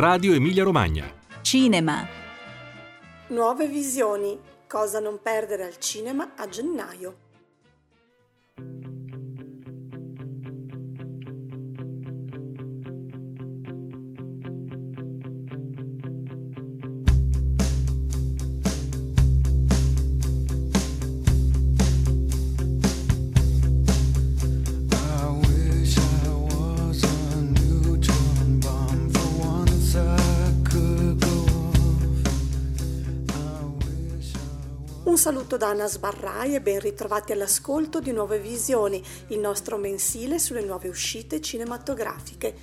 Radio Emilia Romagna. Cinema. Nuove visioni. Cosa non perdere al cinema a gennaio. Saluto da Anna Sbarrai e ben ritrovati all'ascolto di Nuove Visioni, il nostro mensile sulle nuove uscite cinematografiche.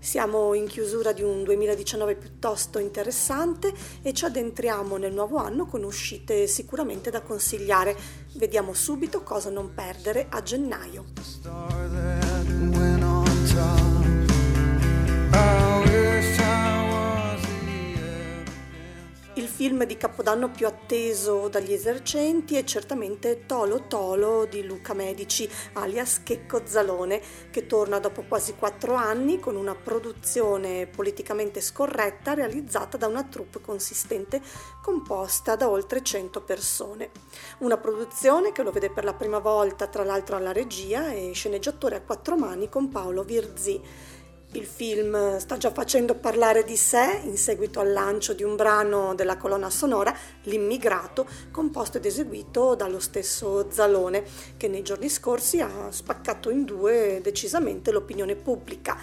Siamo in chiusura di un 2019 piuttosto interessante e ci addentriamo nel nuovo anno con uscite sicuramente da consigliare. Vediamo subito cosa non perdere a gennaio. Film di Capodanno più atteso dagli esercenti è certamente Tolo Tolo di Luca Medici, alias Checco Zalone, che torna dopo quasi quattro anni con una produzione politicamente scorretta realizzata da una troupe consistente composta da oltre 100 persone. Una produzione che lo vede per la prima volta tra l'altro alla regia e sceneggiatore a quattro mani con Paolo Virzì. Il film sta già facendo parlare di sé in seguito al lancio di un brano della colonna sonora, L'immigrato, composto ed eseguito dallo stesso Zalone, che nei giorni scorsi ha spaccato in due decisamente l'opinione pubblica.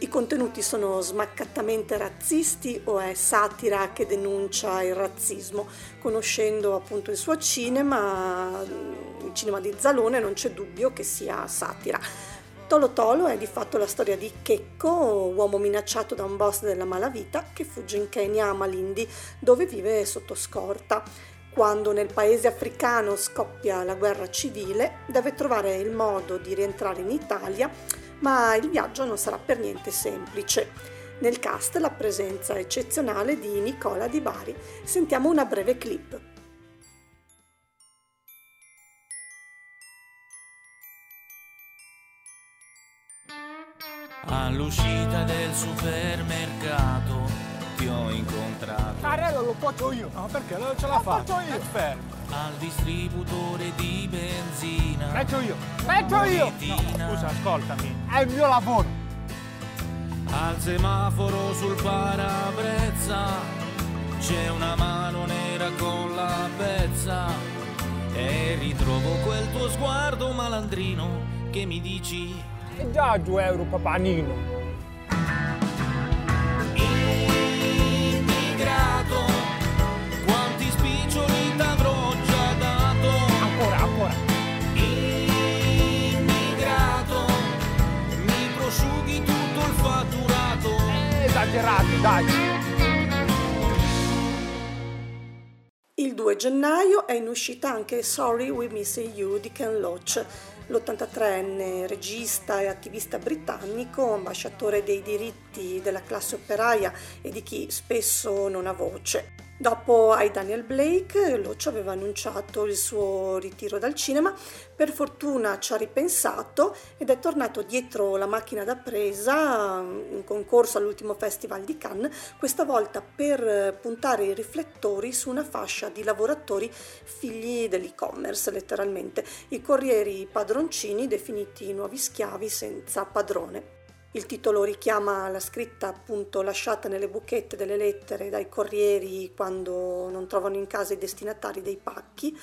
I contenuti sono smaccatamente razzisti o è satira che denuncia il razzismo? Conoscendo appunto il suo cinema, il cinema di Zalone, non c'è dubbio che sia satira. Tolo Tolo è di fatto la storia di Checco, uomo minacciato da un boss della malavita che fugge in Kenya a Malindi, dove vive sotto scorta. Quando nel paese africano scoppia la guerra civile, deve trovare il modo di rientrare in Italia, ma il viaggio non sarà per niente semplice. Nel cast la presenza eccezionale di Nicola Di Bari. Sentiamo una breve clip. Supermercato ti ho incontrato Carello lo faccio io. Ma perché? Non ce la fa? faccio io. È fermo. al distributore di benzina. Metto io. Metto io. No, scusa, ascoltami. È il mio lavoro. Al semaforo sul parabrezza c'è una mano nera con la pezza e ritrovo quel tuo sguardo malandrino che mi dici E già 2 euro papanino. Esagerati, dai. Il 2 gennaio è in uscita anche Sorry We Miss You di Ken Loach, l'83enne regista e attivista britannico, ambasciatore dei diritti della classe operaia e di chi spesso non ha voce. Dopo I Daniel Blake, Loach aveva annunciato il suo ritiro dal cinema, per fortuna ci ha ripensato ed è tornato dietro la macchina da presa in concorso all'ultimo festival di Cannes, questa volta per puntare i riflettori su una fascia di lavoratori figli dell'e-commerce, letteralmente, i corrieri padroncini definiti nuovi schiavi senza padrone. Il titolo richiama la scritta appunto lasciata nelle buchette delle lettere dai corrieri quando non trovano in casa i destinatari dei pacchi.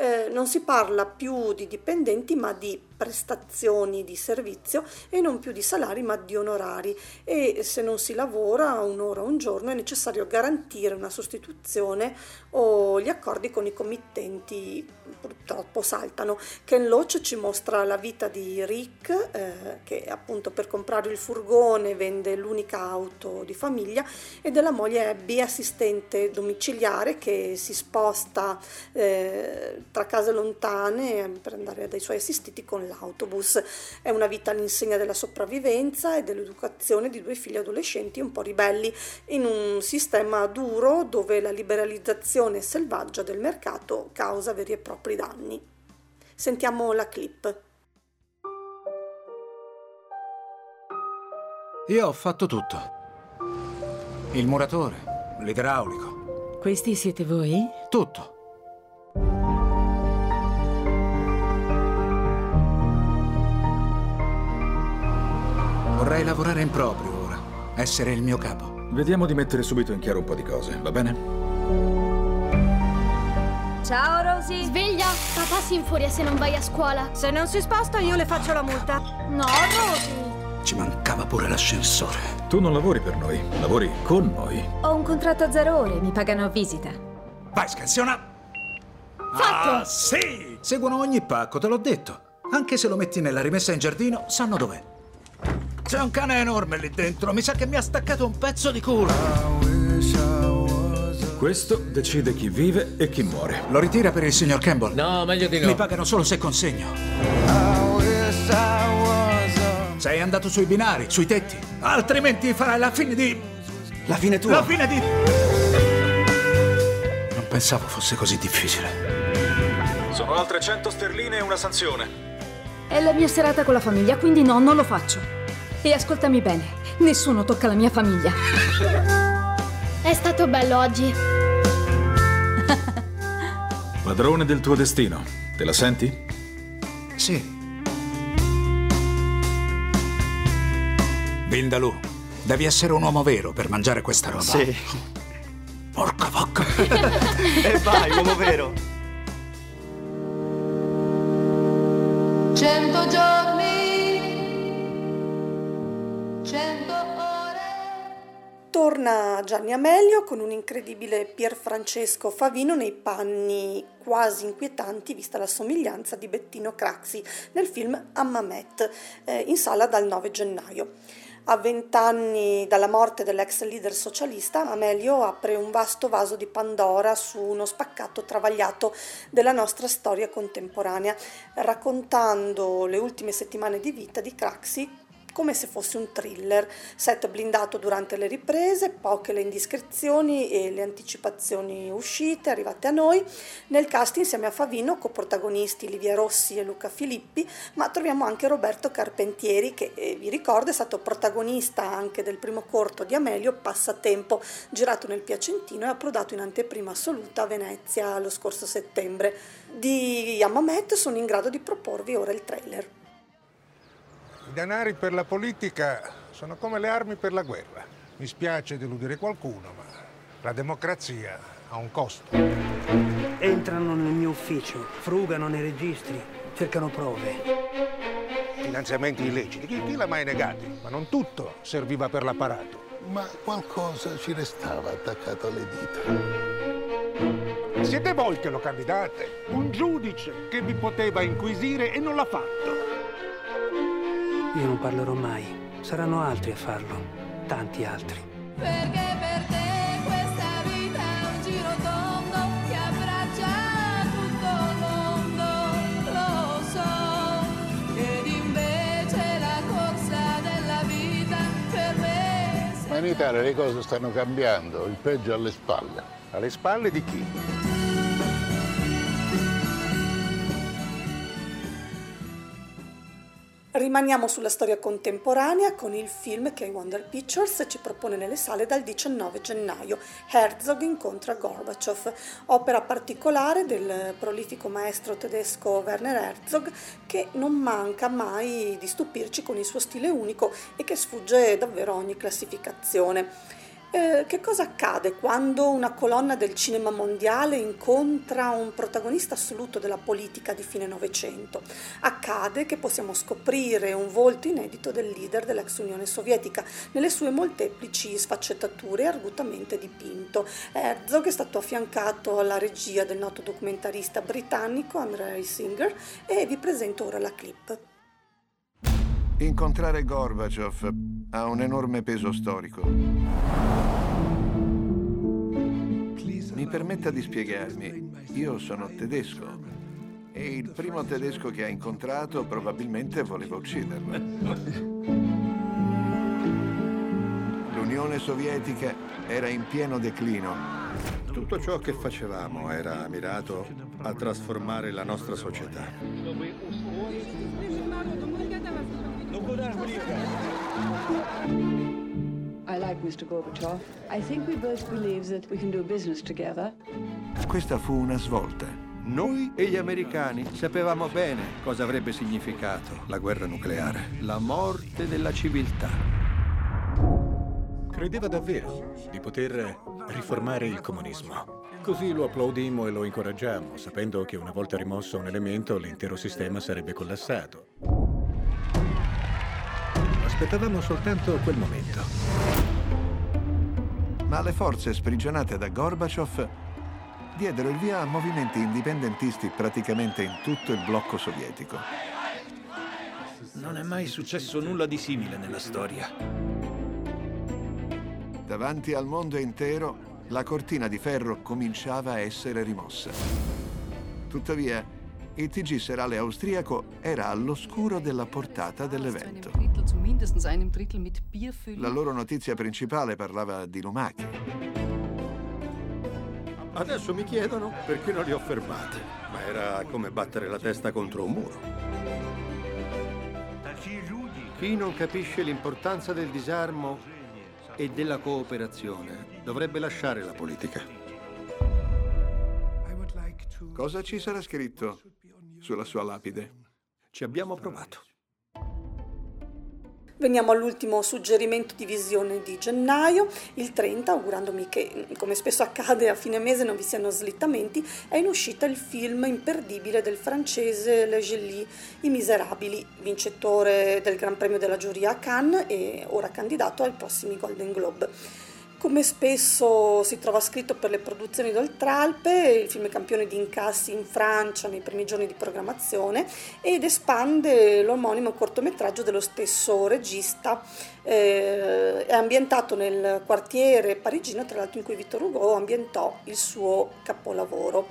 Eh, non si parla più di dipendenti ma di prestazioni di servizio e non più di salari ma di onorari e se non si lavora un'ora o un giorno è necessario garantire una sostituzione o gli accordi con i committenti purtroppo saltano. Ken Loach ci mostra la vita di Rick eh, che appunto per comprare il furgone vende l'unica auto di famiglia e della moglie Abby assistente domiciliare che si sposta eh, tra case lontane per andare dai suoi assistiti con l'autobus. È una vita all'insegna della sopravvivenza e dell'educazione di due figli adolescenti un po' ribelli in un sistema duro dove la liberalizzazione selvaggia del mercato causa veri e propri danni. Sentiamo la clip. Io ho fatto tutto. Il muratore, l'idraulico, Questi siete voi? tutto. Vorrei lavorare in proprio ora, essere il mio capo. Vediamo di mettere subito in chiaro un po' di cose, va bene? Ciao Rosy. Sveglia! Papà si infuria se non vai a scuola. Se non si sposta io le faccio la multa. No, Rosy! Ci mancava pure l'ascensore. Tu non lavori per noi, lavori con noi. Ho un contratto a zero ore, mi pagano a visita. Vai, scansiona! Fatto! Ah, sì! Seguono ogni pacco, te l'ho detto. Anche se lo metti nella rimessa in giardino, sanno dov'è. C'è un cane enorme lì dentro, mi sa che mi ha staccato un pezzo di culo. Questo decide chi vive e chi muore. Lo ritira per il signor Campbell? No, meglio di no. Mi pagano solo se consegno. Sei andato sui binari, sui tetti. Altrimenti farai la fine di... La fine tua. La fine di... Non pensavo fosse così difficile. Sono altre 100 sterline e una sanzione. È la mia serata con la famiglia, quindi no, non lo faccio. E ascoltami bene, nessuno tocca la mia famiglia. È stato bello oggi. Padrone del tuo destino. Te la senti? Sì. Vindalù, devi essere un uomo vero per mangiare questa roba. Sì. Porca vacca. E vai, uomo vero. Cento giorni, Torna Gianni Amelio con un incredibile Pier Francesco Favino nei panni quasi inquietanti vista la somiglianza di Bettino Craxi nel film Ammamet, eh, in sala dal 9 gennaio. A vent'anni dalla morte dell'ex leader socialista, Amelio apre un vasto vaso di Pandora su uno spaccato travagliato della nostra storia contemporanea, raccontando le ultime settimane di vita di Craxi come se fosse un thriller, set blindato durante le riprese, poche le indiscrezioni e le anticipazioni uscite, arrivate a noi. Nel cast insieme a Favino, coprotagonisti Livia Rossi e Luca Filippi, ma troviamo anche Roberto Carpentieri che, eh, vi ricordo, è stato protagonista anche del primo corto di Amelio, Passatempo, girato nel Piacentino e approdato in anteprima assoluta a Venezia lo scorso settembre. Di Amamet sono in grado di proporvi ora il trailer. I denari per la politica sono come le armi per la guerra. Mi spiace deludere qualcuno, ma la democrazia ha un costo. Entrano nel mio ufficio, frugano nei registri, cercano prove. Finanziamenti illeciti, chi, chi l'ha mai negati? Ma non tutto serviva per l'apparato. Ma qualcosa ci restava attaccato alle dita. Siete voi che lo candidate. Un giudice che vi poteva inquisire e non l'ha fatto. Io non parlerò mai. Saranno altri a farlo. Tanti altri. Perché per te questa vita è un giro tondo che abbraccia tutto il mondo. Lo so. Ed invece la corsa della vita per me Ma in Italia le cose stanno cambiando, il peggio alle spalle. Alle spalle di chi? Rimaniamo sulla storia contemporanea con il film che Wonder Pictures ci propone nelle sale dal 19 gennaio, Herzog incontra Gorbachev, opera particolare del prolifico maestro tedesco Werner Herzog che non manca mai di stupirci con il suo stile unico e che sfugge davvero a ogni classificazione. Eh, che cosa accade quando una colonna del cinema mondiale incontra un protagonista assoluto della politica di fine Novecento? Accade che possiamo scoprire un volto inedito del leader dell'ex Unione Sovietica nelle sue molteplici sfaccettature argutamente dipinto. Herzog è stato affiancato alla regia del noto documentarista britannico Andrei Singer e vi presento ora la clip. Incontrare Gorbaciov ha un enorme peso storico. Mi permetta di spiegarmi, io sono tedesco e il primo tedesco che ha incontrato probabilmente voleva ucciderlo. L'Unione Sovietica era in pieno declino. Tutto ciò che facevamo era mirato a trasformare la nostra società. Like Mr. Gorbachev. I think we both believe that we can do business together. Questa fu una svolta. Noi e gli americani sapevamo bene cosa avrebbe significato la guerra nucleare, la morte della civiltà. Credeva davvero di poter riformare il comunismo. Così lo applaudimmo e lo incoraggiammo, sapendo che una volta rimosso un elemento l'intero sistema sarebbe collassato. Aspettavamo soltanto quel momento. Ma le forze sprigionate da Gorbaciov diedero il via a movimenti indipendentisti praticamente in tutto il blocco sovietico. Non è mai successo nulla di simile nella storia. Davanti al mondo intero, la cortina di ferro cominciava a essere rimossa. Tuttavia, il TG serale austriaco era all'oscuro della portata dell'evento. Bier füllen. La loro notizia principale parlava di lumache. Adesso mi chiedono perché non li ho fermate, ma era come battere la testa contro un muro. Chi non capisce l'importanza del disarmo e della cooperazione dovrebbe lasciare la politica. Cosa ci sarà scritto sulla sua lapide? Ci abbiamo provato. Veniamo all'ultimo suggerimento di visione di gennaio, il 30, augurandomi che, come spesso accade a fine mese, non vi siano slittamenti, è in uscita il film imperdibile del francese Le Gelli, I Miserabili, vincitore del Gran Premio della giuria a Cannes e ora candidato ai prossimi Golden Globe. Come spesso si trova scritto per le produzioni d'Oltralpe, il film è campione di incassi in Francia nei primi giorni di programmazione ed espande l'omonimo cortometraggio dello stesso regista. Eh, è ambientato nel quartiere parigino, tra l'altro in cui Victor Hugo ambientò il suo capolavoro.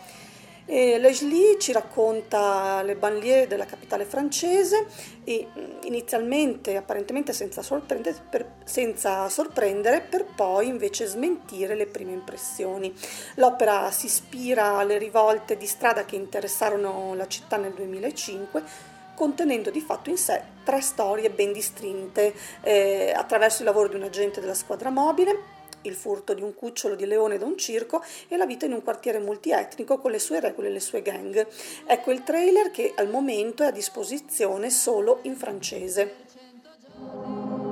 E Leslie ci racconta le banlieue della capitale francese e mh, inizialmente, apparentemente senza sorprendere, per, senza sorprendere, per poi invece smentire le prime impressioni. L'opera si ispira alle rivolte di strada che interessarono la città nel 2005 contenendo di fatto in sé tre storie ben distinte eh, attraverso il lavoro di un agente della squadra mobile, il furto di un cucciolo di leone da un circo e la vita in un quartiere multietnico con le sue regole e le sue gang. Ecco il trailer che al momento è a disposizione solo in francese.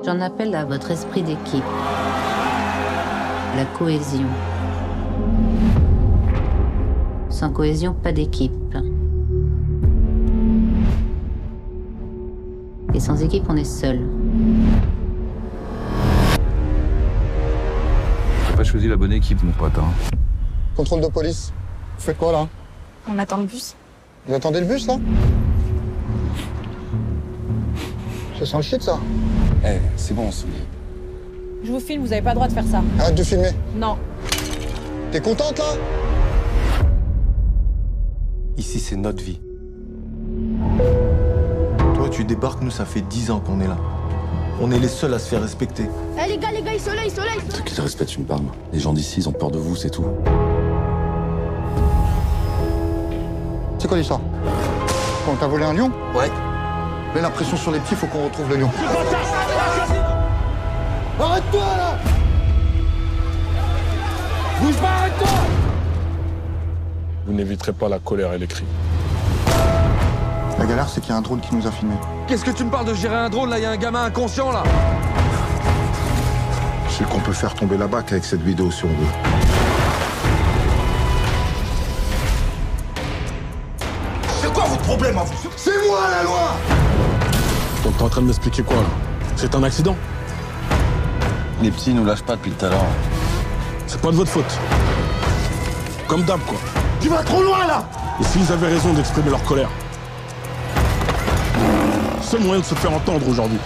J'en appelle à votre esprit d'équipe, la cohésion. Sans cohésion, pas d'équipe. Et sans équipe, on est seul. Choisi la bonne équipe, mon pote. Hein. Contrôle de police. Vous faites quoi là? On attend le bus. Vous attendez le bus là? Ça sent le shit ça Eh, c'est bon, c'est Je vous filme, vous avez pas le droit de faire ça. Arrête de filmer. Non. T'es contente là? Ici, c'est notre vie. Toi, tu débarques, nous, ça fait 10 ans qu'on est là. On est les seuls à se faire respecter. Eh les gars, les gars, il soleil, soleil Quel respect tu me parles Les gens d'ici, ils ont peur de vous, c'est tout. C'est quoi l'histoire? Quand t'as volé un lion? Ouais. Mets la pression sur les petits, faut qu'on retrouve le lion. Arrête-toi là Bouge pas, arrête-toi Vous n'éviterez pas la colère et les cris. La galère, c'est qu'il y a un drone qui nous a filmés. Qu'est-ce que tu me parles de gérer un drone là? Il y a un gamin inconscient là Sais qu'on peut faire tomber la bac avec cette vidéo si on veut. C'est quoi votre problème à vous C'est moi la loi Donc t'es en train de m'expliquer quoi là C'est un accident Les petits nous lâchent pas depuis tout à l'heure. C'est pas de votre faute. Comme d'hab quoi. Tu vas trop loin là Et s'ils avaient raison d'exprimer leur colère Seul moyen de se faire entendre aujourd'hui.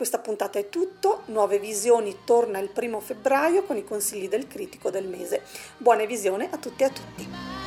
Questa puntata è tutto, Nuove Visioni torna il primo febbraio con i consigli del critico del mese. Buona visione a tutti e a tutti.